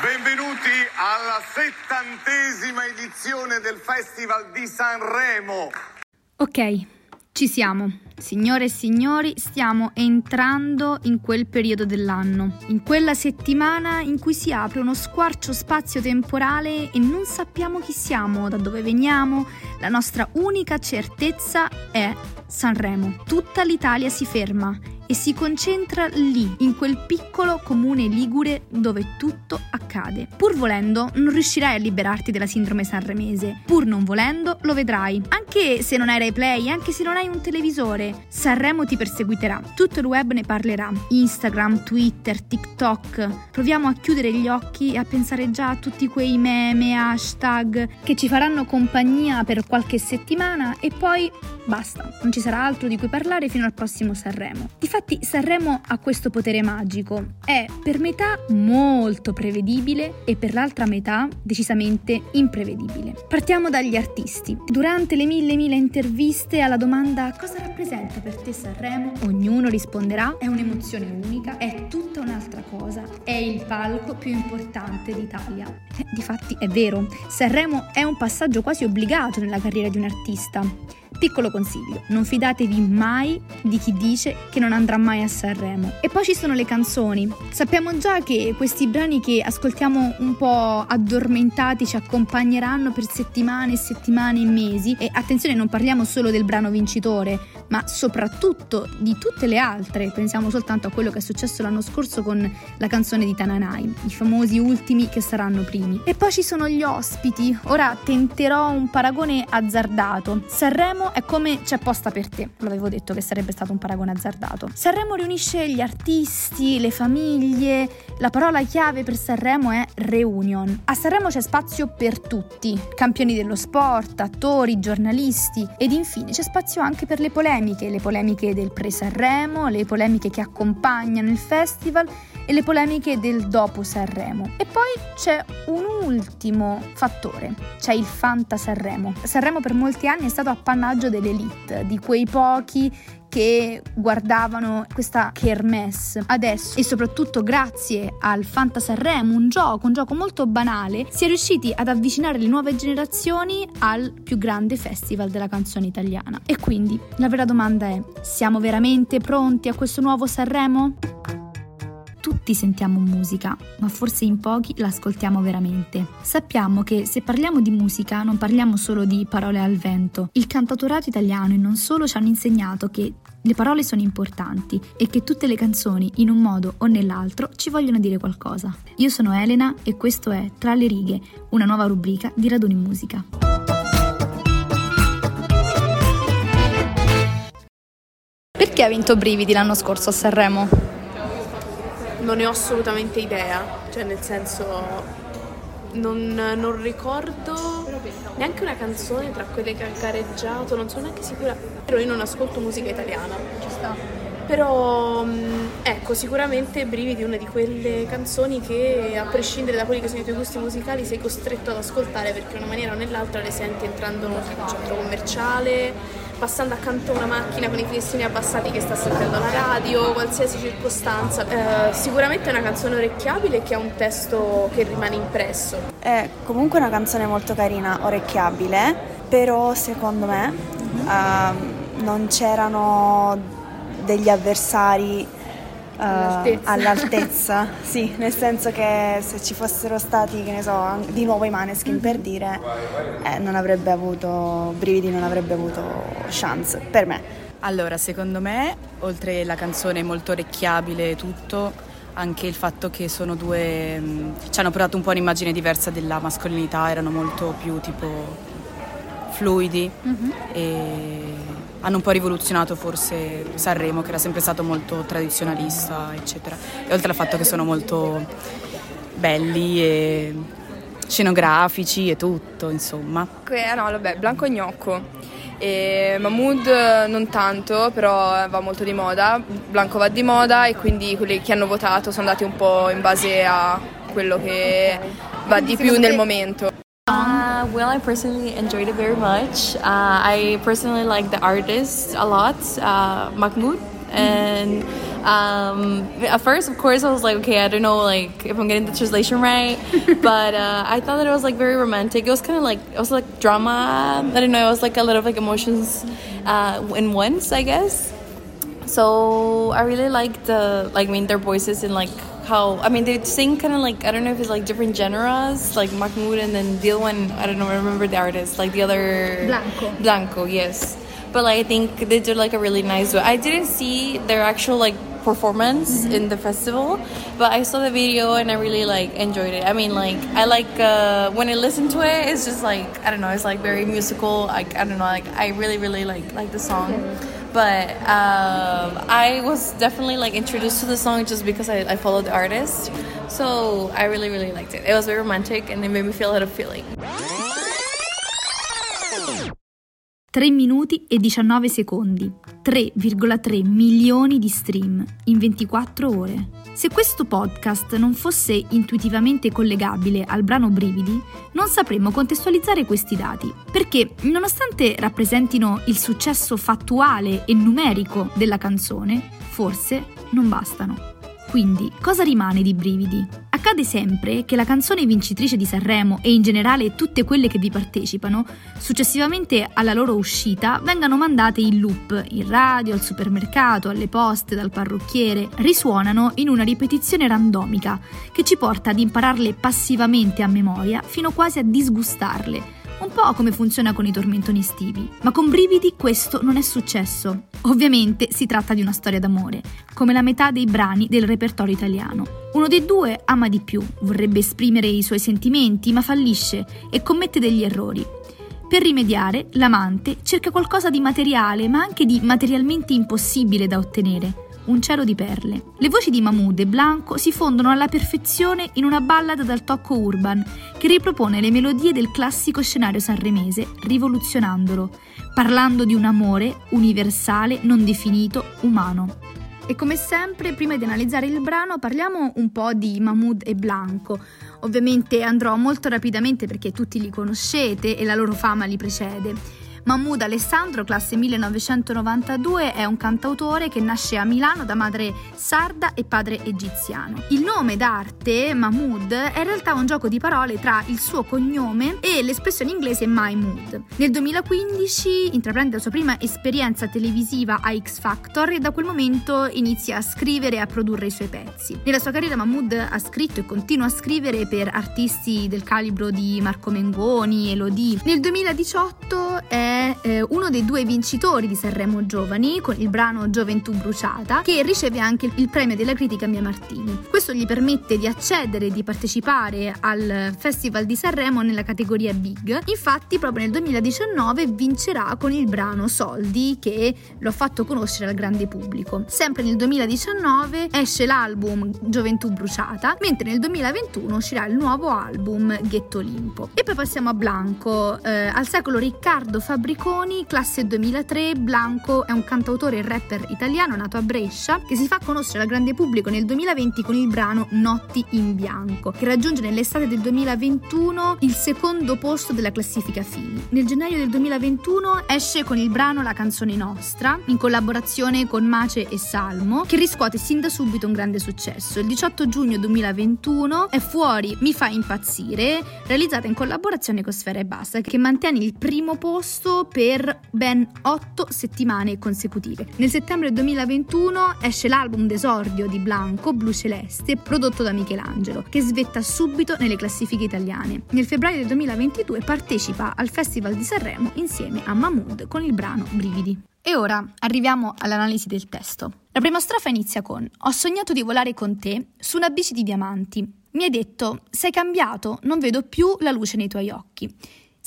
Benvenuti alla settantesima edizione del Festival di Sanremo. Ok, ci siamo. Signore e signori, stiamo entrando in quel periodo dell'anno, in quella settimana in cui si apre uno squarcio spazio-temporale e non sappiamo chi siamo, da dove veniamo. La nostra unica certezza è Sanremo. Tutta l'Italia si ferma e si concentra lì, in quel piccolo comune ligure dove tutto accade. Pur volendo, non riuscirai a liberarti della sindrome sanremese. Pur non volendo, lo vedrai. Anche se non hai Rai Play, anche se non hai un televisore, Sanremo ti perseguiterà. Tutto il web ne parlerà. Instagram, Twitter, TikTok. Proviamo a chiudere gli occhi e a pensare già a tutti quei meme, hashtag che ci faranno compagnia per qualche settimana e poi basta. Non ci sarà altro di cui parlare fino al prossimo Sanremo. Difatti Infatti Sanremo ha questo potere magico, è per metà molto prevedibile e per l'altra metà decisamente imprevedibile. Partiamo dagli artisti. Durante le mille mille interviste alla domanda cosa rappresenta per te Sanremo, ognuno risponderà è un'emozione unica, è tutta un'altra cosa, è il palco più importante d'Italia. Eh, difatti è vero, Sanremo è un passaggio quasi obbligato nella carriera di un artista. Piccolo consiglio, non fidatevi mai di chi dice che non andrà mai a Sanremo. E poi ci sono le canzoni. Sappiamo già che questi brani che ascoltiamo un po' addormentati ci accompagneranno per settimane e settimane e mesi. E attenzione, non parliamo solo del brano vincitore, ma soprattutto di tutte le altre. Pensiamo soltanto a quello che è successo l'anno scorso con la canzone di Tananai, i famosi ultimi che saranno primi. E poi ci sono gli ospiti. Ora tenterò un paragone azzardato. Sanremo è come c'è posta per te. L'avevo detto che sarebbe stato un paragone azzardato. Sanremo riunisce gli artisti, le famiglie. La parola chiave per Sanremo è reunion. A Sanremo c'è spazio per tutti. Campioni dello sport, attori, giornalisti ed infine c'è spazio anche per le polemiche polemiche, le polemiche del pre-Sanremo, le polemiche che accompagnano il festival e le polemiche del dopo Sanremo. E poi c'è un ultimo fattore, c'è il Fanta Sanremo. Sanremo per molti anni è stato appannaggio dell'elite, di quei pochi che guardavano questa kermesse. Adesso, e soprattutto grazie al Fanta Sanremo, un gioco, un gioco molto banale, si è riusciti ad avvicinare le nuove generazioni al più grande festival della canzone italiana. E quindi la vera domanda è: siamo veramente pronti a questo nuovo Sanremo? Tutti sentiamo musica, ma forse in pochi l'ascoltiamo veramente. Sappiamo che se parliamo di musica non parliamo solo di parole al vento. Il cantautorato italiano e non solo ci hanno insegnato che le parole sono importanti e che tutte le canzoni, in un modo o nell'altro, ci vogliono dire qualcosa. Io sono Elena e questo è Tra le righe, una nuova rubrica di Raduni Musica. Perché ha vinto Brividi l'anno scorso a Sanremo? Non ne ho assolutamente idea, cioè nel senso non, non, ricordo neanche una canzone tra quelle che ha gareggiato, non sono neanche sicura, però io non ascolto musica italiana. Ci sta. Però ecco, sicuramente Brividi è una di quelle canzoni che a prescindere da quelli che sono i tuoi gusti musicali sei costretto ad ascoltare perché in una maniera o nell'altra le senti entrando in un centro commerciale, passando accanto a una macchina con i finestrini abbassati che sta sentendo la radio, qualsiasi circostanza. Eh, sicuramente è una canzone orecchiabile che ha un testo che rimane impresso. È comunque una canzone molto carina, orecchiabile, però secondo me mm-hmm. uh, non c'erano degli avversari uh, all'altezza. all'altezza. sì, nel senso che se ci fossero stati, che ne so, di nuovo i Maneskin per dire, eh, non avrebbe avuto, Brividi non avrebbe avuto chance, per me. Allora, secondo me, oltre la canzone molto orecchiabile e tutto, anche il fatto che sono due, mh, ci hanno portato un po' un'immagine diversa della mascolinità, erano molto più tipo fluidi mm-hmm. e hanno un po' rivoluzionato forse Sanremo che era sempre stato molto tradizionalista eccetera. E oltre al fatto che sono molto belli e scenografici e tutto insomma. Eh, no vabbè Blanco Gnocco. E Mahmood non tanto però va molto di moda. Blanco va di moda e quindi quelli che hanno votato sono andati un po' in base a quello che va di più nel momento Uh, well, I personally enjoyed it very much. Uh, I personally like the artist a lot, uh, Mahmoud. and um, at first, of course, I was like, okay, I don't know, like if I'm getting the translation right, but uh, I thought that it was like very romantic. It was kind of like it was like drama. I don't know. It was like a lot of like emotions uh, in once, I guess. So I really liked the like I mean their voices and like how I mean they sing kind of like I don't know if it's like different genres like Mahmoud and then the other one I don't know I remember the artist like the other Blanco. Blanco yes. But like I think they did like a really nice way I didn't see their actual like performance mm-hmm. in the festival but I saw the video and I really like enjoyed it. I mean like I like uh, when I listen to it it's just like I don't know it's like very musical like I don't know like I really really like like the song but um, I was definitely like introduced to the song just because I, I followed the artist. So I really, really liked it. It was very romantic and it made me feel a lot of feeling. 3 minuti e 19 secondi, 3,3 milioni di stream in 24 ore. Se questo podcast non fosse intuitivamente collegabile al brano Brividi, non sapremmo contestualizzare questi dati, perché nonostante rappresentino il successo fattuale e numerico della canzone, forse non bastano. Quindi, cosa rimane di Brividi? Accade sempre che la canzone vincitrice di Sanremo e in generale tutte quelle che vi partecipano, successivamente alla loro uscita, vengano mandate in loop, in radio, al supermercato, alle poste, dal parrucchiere, risuonano in una ripetizione randomica che ci porta ad impararle passivamente a memoria fino quasi a disgustarle un po' come funziona con i tormentoni estivi. Ma con Brividi questo non è successo. Ovviamente si tratta di una storia d'amore, come la metà dei brani del repertorio italiano. Uno dei due ama di più, vorrebbe esprimere i suoi sentimenti, ma fallisce e commette degli errori. Per rimediare, l'amante cerca qualcosa di materiale, ma anche di materialmente impossibile da ottenere un cielo di perle. Le voci di Mahmoud e Blanco si fondono alla perfezione in una ballad dal tocco urban che ripropone le melodie del classico scenario sanremese, rivoluzionandolo, parlando di un amore universale, non definito, umano. E come sempre, prima di analizzare il brano, parliamo un po' di Mahmoud e Blanco. Ovviamente andrò molto rapidamente perché tutti li conoscete e la loro fama li precede. Mahmoud Alessandro, classe 1992, è un cantautore che nasce a Milano da madre sarda e padre egiziano. Il nome d'arte, Mahmoud, è in realtà un gioco di parole tra il suo cognome e l'espressione inglese My Mood. Nel 2015 intraprende la sua prima esperienza televisiva a X Factor e da quel momento inizia a scrivere e a produrre i suoi pezzi. Nella sua carriera Mahmoud ha scritto e continua a scrivere per artisti del calibro di Marco Mengoni, Elodie. Nel 2018 è eh, uno dei due vincitori di Sanremo Giovani con il brano Gioventù Bruciata, che riceve anche il premio della critica Mia Martini. Questo gli permette di accedere e di partecipare al Festival di Sanremo nella categoria Big. Infatti, proprio nel 2019 vincerà con il brano Soldi, che lo ha fatto conoscere al grande pubblico. Sempre nel 2019 esce l'album Gioventù Bruciata, mentre nel 2021 uscirà il nuovo album Ghetto Olimpo. E poi passiamo a Blanco. Eh, al secolo Riccardo Fabrizio Fabriconi, classe 2003, Blanco è un cantautore e rapper italiano nato a Brescia che si fa conoscere al grande pubblico nel 2020 con il brano Notti in Bianco, che raggiunge nell'estate del 2021 il secondo posto della classifica Fini. Nel gennaio del 2021 esce con il brano La canzone nostra, in collaborazione con Mace e Salmo, che riscuote sin da subito un grande successo. Il 18 giugno 2021 è fuori Mi fa impazzire, realizzata in collaborazione con Sfera e Basta, che mantiene il primo posto per ben 8 settimane consecutive. Nel settembre 2021 esce l'album d'esordio di Blanco, Blu Celeste, prodotto da Michelangelo, che svetta subito nelle classifiche italiane. Nel febbraio del 2022 partecipa al Festival di Sanremo insieme a Mahmood con il brano Brividi. E ora arriviamo all'analisi del testo. La prima strofa inizia con Ho sognato di volare con te su una bici di diamanti. Mi hai detto, sei cambiato, non vedo più la luce nei tuoi occhi.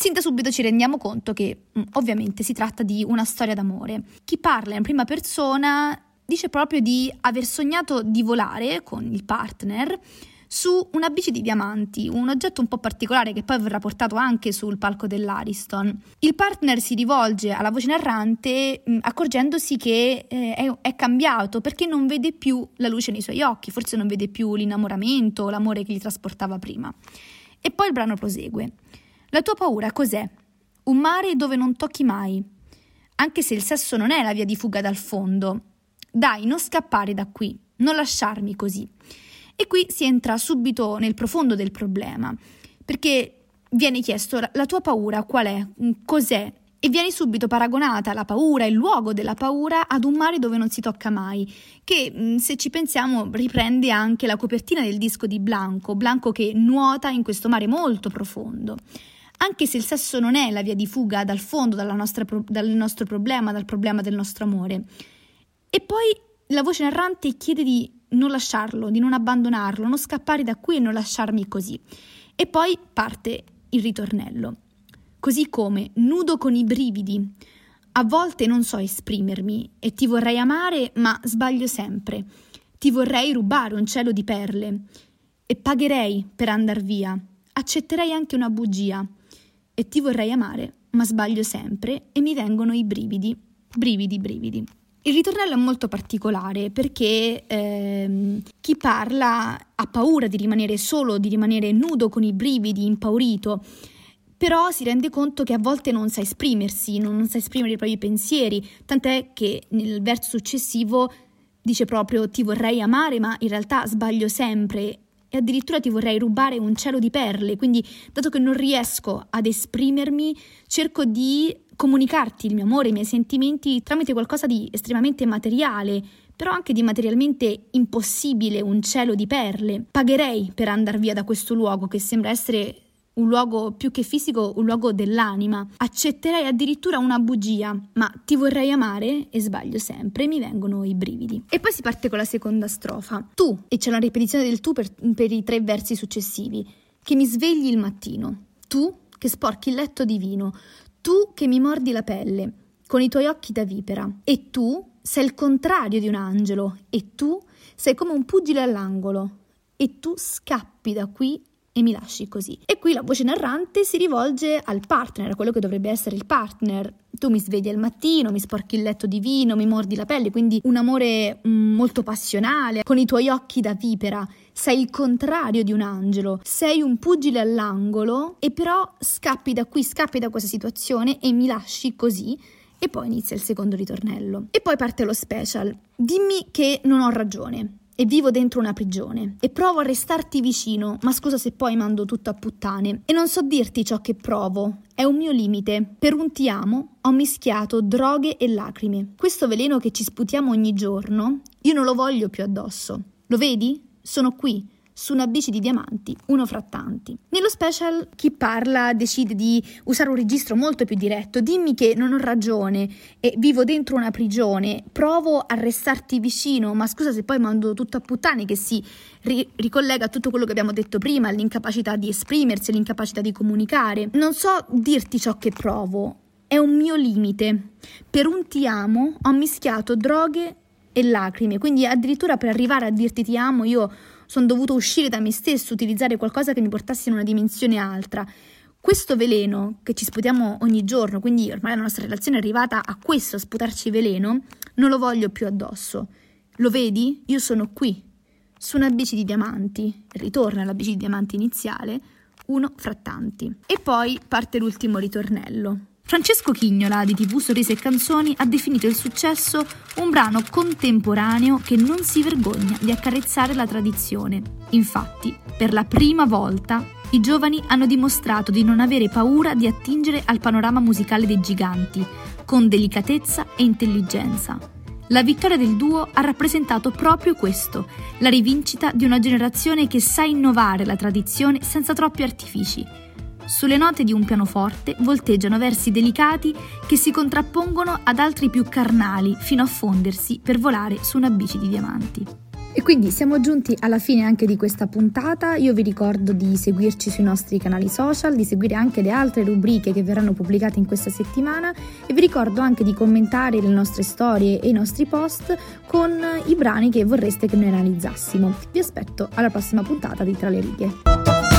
Sin da subito ci rendiamo conto che mm, ovviamente si tratta di una storia d'amore. Chi parla in prima persona dice proprio di aver sognato di volare con il partner su una bici di diamanti, un oggetto un po' particolare che poi verrà portato anche sul palco dell'Ariston. Il partner si rivolge alla voce narrante mh, mm, accorgendosi che eh, è, è, cambiato perché non vede più la luce nei suoi occhi, forse non vede più l'innamoramento, l'amore che gli trasportava prima. E poi il brano prosegue. La tua paura cos'è? Un mare dove non tocchi mai. Anche se il sesso non è la via di fuga dal fondo. Dai, non scappare da qui, non lasciarmi così. E qui si entra subito nel profondo del problema, perché viene chiesto la tua paura qual è, cos'è, e viene subito paragonata la paura, il luogo della paura, ad un mare dove non si tocca mai, che se ci pensiamo riprende anche la copertina del disco di Blanco, Blanco che nuota in questo mare molto profondo. Anche se il sesso non è la via di fuga dal fondo nostra, dal nostro problema, dal problema del nostro amore. E poi la voce narrante chiede di non lasciarlo, di non abbandonarlo, non scappare da qui e non lasciarmi così. E poi parte il ritornello. Così come nudo con i brividi. A volte non so esprimermi e ti vorrei amare, ma sbaglio sempre. Ti vorrei rubare un cielo di perle e pagherei per andar via. Accetterei anche una bugia e ti vorrei amare, ma sbaglio sempre e mi vengono i brividi, brividi, brividi. Il ritornello è molto particolare perché ehm, chi parla ha paura di rimanere solo, di rimanere nudo con i brividi, impaurito, però si rende conto che a volte non sa esprimersi, non, non sa esprimere i propri pensieri, tant'è che nel verso successivo dice proprio ti vorrei amare, ma in realtà sbaglio sempre e addirittura ti vorrei rubare un cielo di perle, quindi dato che non riesco ad esprimermi, cerco di comunicarti il mio amore, i miei sentimenti tramite qualcosa di estremamente materiale, però anche di materialmente impossibile, un cielo di perle. Pagherei per andare via da questo luogo che sembra essere un luogo più che fisico, un luogo dell'anima. Accetterei addirittura una bugia, ma ti vorrei amare e sbaglio sempre, mi vengono i brividi. E poi si parte con la seconda strofa. Tu, e c'è la ripetizione del tu per, per i tre versi successivi, che mi svegli il mattino. Tu che sporchi il letto di vino. Tu che mi mordi la pelle con i tuoi occhi da vipera. E tu sei il contrario di un angelo. E tu sei come un pugile all'angolo. E tu scappi da qui e mi lasci così. E qui la voce narrante si rivolge al partner, a quello che dovrebbe essere il partner. Tu mi svegli al mattino, mi sporchi il letto di vino, mi mordi la pelle, quindi un amore mm, molto passionale, con i tuoi occhi da vipera. Sei il contrario di un angelo, sei un pugile all'angolo e però scappi da qui, scappi da questa situazione e mi lasci così. E poi inizia il secondo ritornello. E poi parte lo special. Dimmi che non ho ragione e vivo dentro una prigione e provo a restarti vicino, ma scusa se poi mando tutto a puttane e non so dirti ciò che provo, è un mio limite. Per un ti amo ho mischiato droghe e lacrime. Questo veleno che ci sputiamo ogni giorno, io non lo voglio più addosso. Lo vedi? Sono qui, su una bici di diamanti, uno fra tanti. Nello special chi parla decide di usare un registro molto più diretto, dimmi che non ho ragione e vivo dentro una prigione, provo a restarti vicino, ma scusa se poi mando tutto a puttane che si ri- ricollega a tutto quello che abbiamo detto prima, all'incapacità di esprimersi, all'incapacità di comunicare. Non so dirti ciò che provo, è un mio limite. Per un ti amo ho mischiato droghe e lacrime, quindi addirittura per arrivare a dirti ti amo io sono dovuto uscire da me stesso, utilizzare qualcosa che mi portasse in una dimensione altra. Questo veleno che ci sputiamo ogni giorno, quindi ormai la nostra relazione è arrivata a questo, a sputarci veleno, non lo voglio più addosso. Lo vedi? Io sono qui, su una bici di diamanti, ritorna alla bici di diamanti iniziale, uno fra tanti. E poi parte l'ultimo ritornello. Francesco Chignola di TV Sorrisi e Canzoni ha definito il successo un brano contemporaneo che non si vergogna di accarezzare la tradizione. Infatti, per la prima volta, i giovani hanno dimostrato di non avere paura di attingere al panorama musicale dei giganti, con delicatezza e intelligenza. La vittoria del duo ha rappresentato proprio questo, la rivincita di una generazione che sa innovare la tradizione senza troppi artifici sulle note di un pianoforte volteggiano versi delicati che si contrappongono ad altri più carnali fino a fondersi per volare su una bici di diamanti. E quindi siamo giunti alla fine anche di questa puntata. Io vi ricordo di seguirci sui nostri canali social, di seguire anche le altre rubriche che verranno pubblicate in questa settimana e vi ricordo anche di commentare le nostre storie e i nostri post con i brani che vorreste che noi analizzassimo. Vi aspetto alla prossima puntata di Tra le righe.